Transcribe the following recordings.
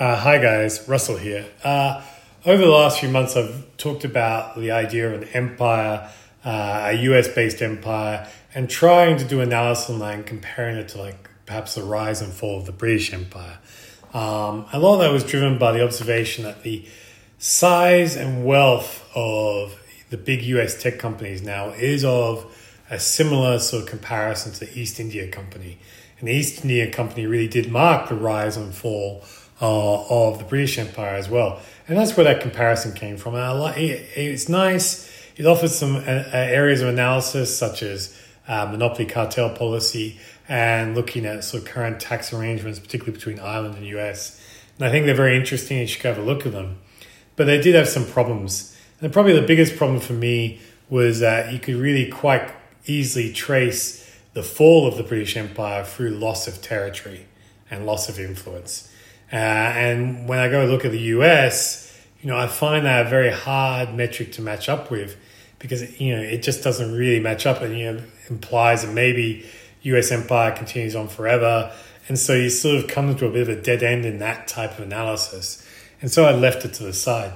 Uh, hi guys, Russell here. Uh, over the last few months, I've talked about the idea of an empire, uh, a US based empire, and trying to do analysis on that and comparing it to like perhaps the rise and fall of the British Empire. Um, a lot of that was driven by the observation that the size and wealth of the big US tech companies now is of a similar sort of comparison to the East India Company. And the East India Company really did mark the rise and fall uh, of the British Empire as well. And that's where that comparison came from. And I like, it, it's nice. It offers some uh, uh, areas of analysis such as uh, monopoly cartel policy and looking at sort of current tax arrangements, particularly between Ireland and US. And I think they're very interesting. You should have a look at them. But they did have some problems. And probably the biggest problem for me was that you could really quite easily trace the fall of the British Empire through loss of territory and loss of influence. Uh, and when I go look at the US, you know, I find that a very hard metric to match up with because, you know, it just doesn't really match up and, you know, implies that maybe US empire continues on forever. And so you sort of come to a bit of a dead end in that type of analysis. And so I left it to the side.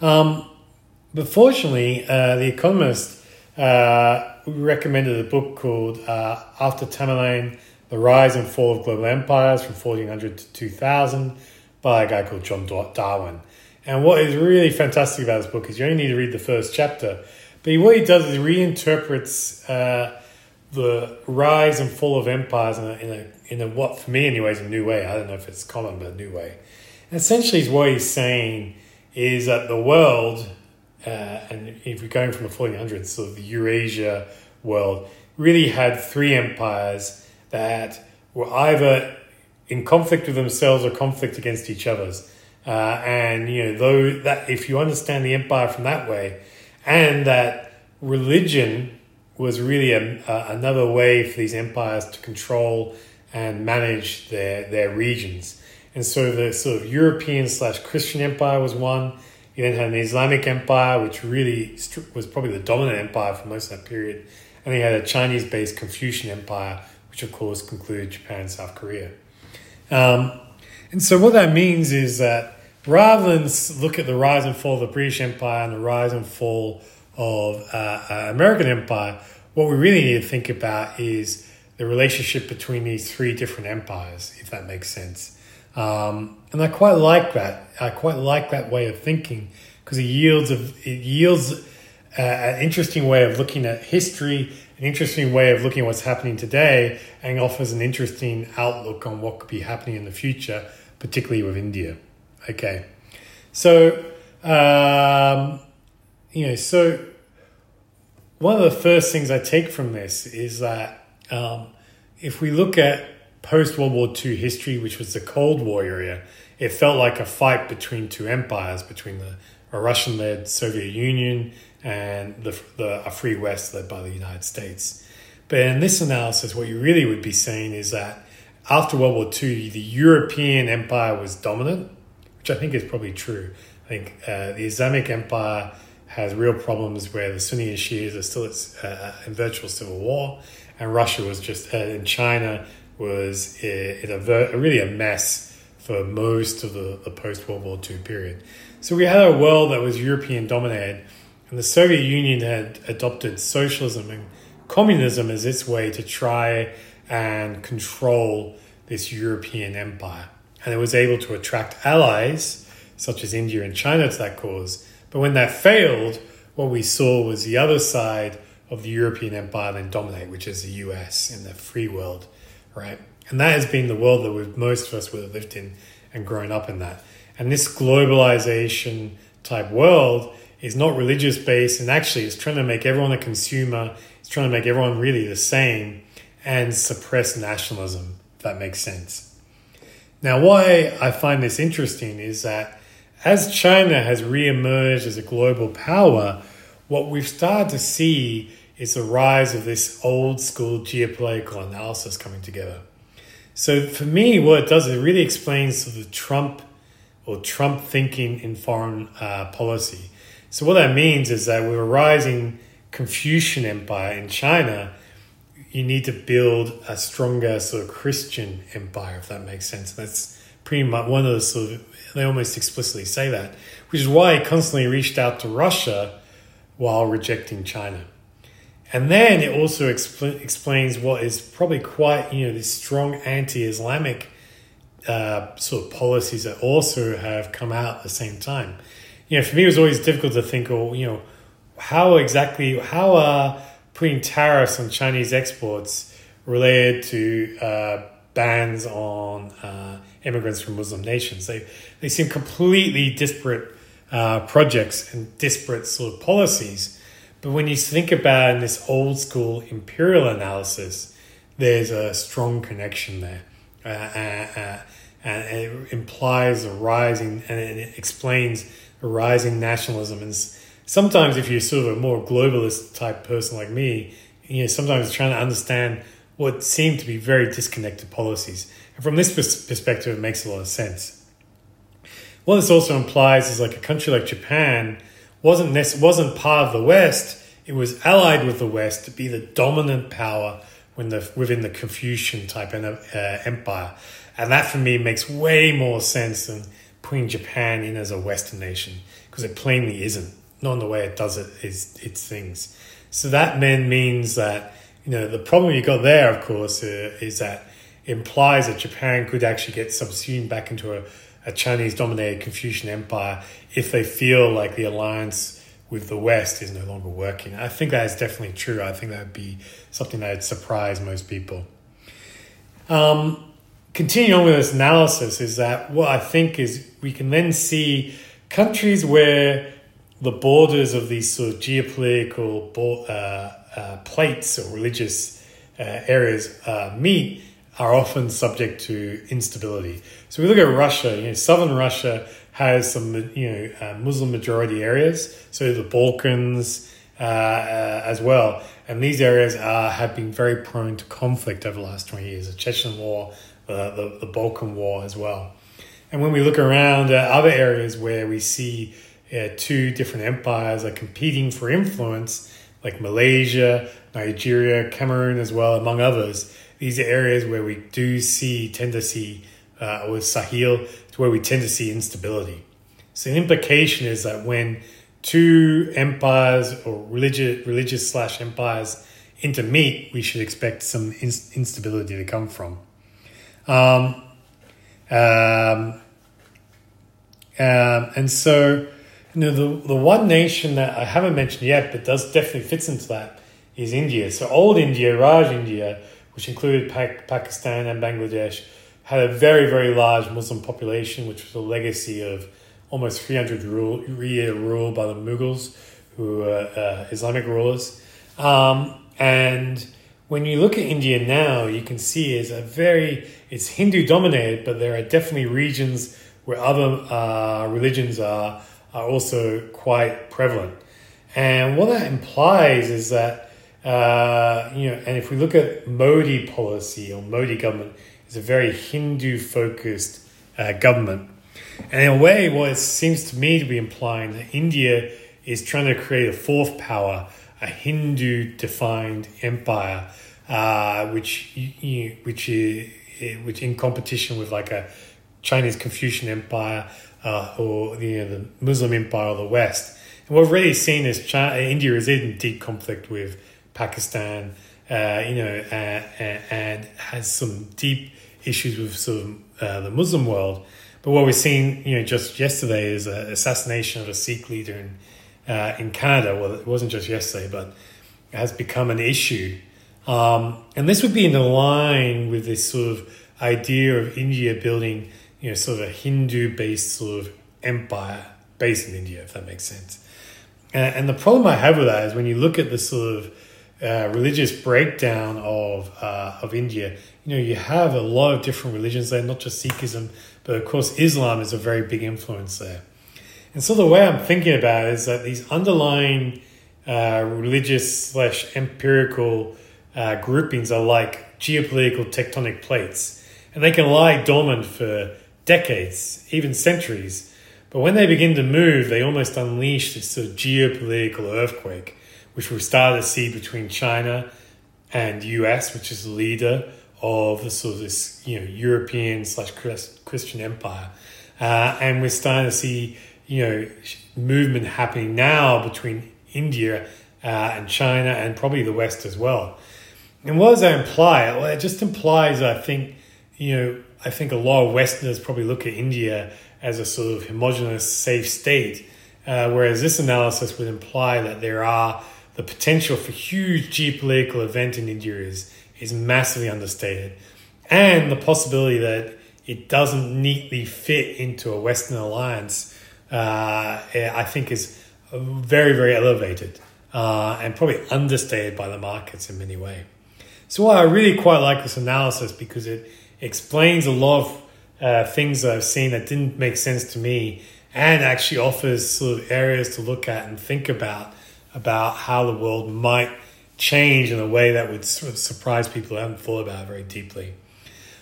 Um, but fortunately, uh, The Economist uh, recommended a book called uh, After Tamerlane the Rise and Fall of Global Empires from 1400 to 2000 by a guy called John Darwin. And what is really fantastic about this book is you only need to read the first chapter, but what he does is reinterprets uh, the rise and fall of empires in a, in a, in a, what for me anyways, a new way. I don't know if it's common, but a new way. And essentially, what he's saying is that the world, uh, and if we're going from the 1400s, so the Eurasia world, really had three empires that were either in conflict with themselves or conflict against each other's. Uh, and you know, though that if you understand the empire from that way, and that religion was really a, another way for these empires to control and manage their their regions. And so the sort of European slash Christian empire was one. You then had an Islamic empire, which really was probably the dominant empire for most of that period. And then you had a Chinese based Confucian empire, which of course concluded Japan and South Korea. Um, and so what that means is that rather than look at the rise and fall of the British Empire and the rise and fall of uh, uh, American Empire, what we really need to think about is the relationship between these three different empires, if that makes sense. Um, and I quite like that. I quite like that way of thinking because it yields a, it yields uh, an interesting way of looking at history an interesting way of looking at what's happening today and offers an interesting outlook on what could be happening in the future, particularly with India. Okay, so um, you know, so one of the first things I take from this is that um, if we look at post World War II history, which was the Cold War area, it felt like a fight between two empires, between the Russian led Soviet Union and the, the, a free West led by the United States. But in this analysis, what you really would be saying is that after World War II, the European empire was dominant, which I think is probably true. I think uh, the Islamic empire has real problems where the Sunni and Shias are still uh, in virtual civil war, and Russia was just, uh, and China was in a, a, really a mess for most of the, the post World War II period. So we had a world that was European dominated and the Soviet Union had adopted socialism and communism as its way to try and control this European empire. And it was able to attract allies, such as India and China, to that cause. But when that failed, what we saw was the other side of the European empire then dominate, which is the US in the free world, right? And that has been the world that most of us would have lived in and grown up in that. And this globalization type world is not religious based and actually is trying to make everyone a consumer, it's trying to make everyone really the same and suppress nationalism, if that makes sense. Now, why I find this interesting is that as China has re-emerged as a global power, what we've started to see is the rise of this old school geopolitical analysis coming together. So for me, what it does, it really explains the Trump or Trump thinking in foreign uh, policy. So what that means is that with a rising Confucian empire in China, you need to build a stronger sort of Christian empire, if that makes sense. That's pretty much one of the sort of they almost explicitly say that, which is why he constantly reached out to Russia while rejecting China. And then it also expl- explains what is probably quite, you know, this strong anti Islamic uh, sort of policies that also have come out at the same time. You know, for me, it was always difficult to think, oh, you know, how exactly, how are putting tariffs on Chinese exports related to uh, bans on uh, immigrants from Muslim nations? They, they seem completely disparate uh, projects and disparate sort of policies. But when you think about in this old school imperial analysis, there's a strong connection there. Uh, uh, uh and it implies a rising, and it explains a rising nationalism. And sometimes, if you're sort of a more globalist type person like me, you know, sometimes trying to understand what seem to be very disconnected policies. And from this perspective, it makes a lot of sense. What this also implies is like a country like Japan wasn't wasn't part of the West. It was allied with the West to be the dominant power when the, within the Confucian type uh, empire, and that for me makes way more sense than putting Japan in as a Western nation because it plainly isn't. Not in the way it does it is its things. So that then means that you know the problem you got there, of course, uh, is that implies that Japan could actually get subsumed back into a a Chinese dominated Confucian empire if they feel like the alliance with the West is no longer working. I think that is definitely true. I think that would be something that would surprise most people. Um, continuing on with this analysis is that what I think is we can then see countries where the borders of these sort of geopolitical uh, uh, plates or religious uh, areas uh, meet are often subject to instability. So we look at Russia. You know, southern Russia has some you know uh, Muslim majority areas, so the Balkans uh, uh, as well, and these areas are have been very prone to conflict over the last twenty years. The Chechen War, the the Balkan War as well. And when we look around other areas where we see uh, two different empires are competing for influence, like Malaysia, Nigeria, Cameroon as well, among others these are areas where we do see, tend to see, uh, with Sahel, to where we tend to see instability. So the implication is that when two empires or religious, religious slash empires intermeet, we should expect some in- instability to come from. Um, um, um, and so, you know, the, the one nation that I haven't mentioned yet, but does definitely fits into that, is India. So old India, Raj India, which included Pakistan and Bangladesh, had a very, very large Muslim population, which was a legacy of almost 300 rule, year rule by the Mughals, who were uh, Islamic rulers. Um, and when you look at India now, you can see it's a very, it's Hindu dominated, but there are definitely regions where other uh, religions are, are also quite prevalent. And what that implies is that uh, you know, and if we look at Modi policy or Modi government, it's a very Hindu focused uh, government. And in a way, what it seems to me to be implying that India is trying to create a fourth power, a Hindu defined empire, uh, which you know, which is which in competition with like a Chinese Confucian empire uh, or you know, the Muslim empire of the West. And what we've really seen is China, India is in deep conflict with Pakistan, uh, you know, uh, uh, and has some deep issues with sort of uh, the Muslim world. But what we're seeing, you know, just yesterday is an assassination of a Sikh leader in uh, in Canada. Well, it wasn't just yesterday, but it has become an issue. Um, and this would be in line with this sort of idea of India building, you know, sort of a Hindu-based sort of empire based in India, if that makes sense. And, and the problem I have with that is when you look at the sort of uh, religious breakdown of uh, of India, you know, you have a lot of different religions there, not just Sikhism, but of course Islam is a very big influence there. And so the way I'm thinking about it is that these underlying uh, religious slash empirical uh, groupings are like geopolitical tectonic plates, and they can lie dormant for decades, even centuries. But when they begin to move, they almost unleash this sort of geopolitical earthquake which we've started to see between China and US, which is the leader of the sort of this you know European slash Christian empire, uh, and we're starting to see you know movement happening now between India uh, and China and probably the West as well. And what does that imply? Well, it just implies, I think, you know, I think a lot of Westerners probably look at India as a sort of homogenous, safe state, uh, whereas this analysis would imply that there are the potential for huge geopolitical event in India is is massively understated, and the possibility that it doesn't neatly fit into a Western alliance, uh, I think, is very very elevated uh, and probably understated by the markets in many ways. So I really quite like this analysis because it explains a lot of uh, things that I've seen that didn't make sense to me and actually offers sort of areas to look at and think about about how the world might change in a way that would surprise people who haven't thought about it very deeply.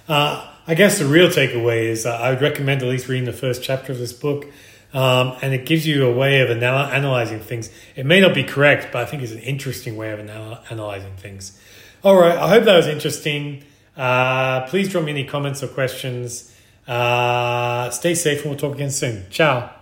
Uh, I guess the real takeaway is I would recommend at least reading the first chapter of this book. Um, and it gives you a way of anal- analyzing things. It may not be correct, but I think it's an interesting way of anal- analyzing things. All right, I hope that was interesting. Uh, please drop me any comments or questions. Uh, stay safe, and we'll talk again soon. Ciao.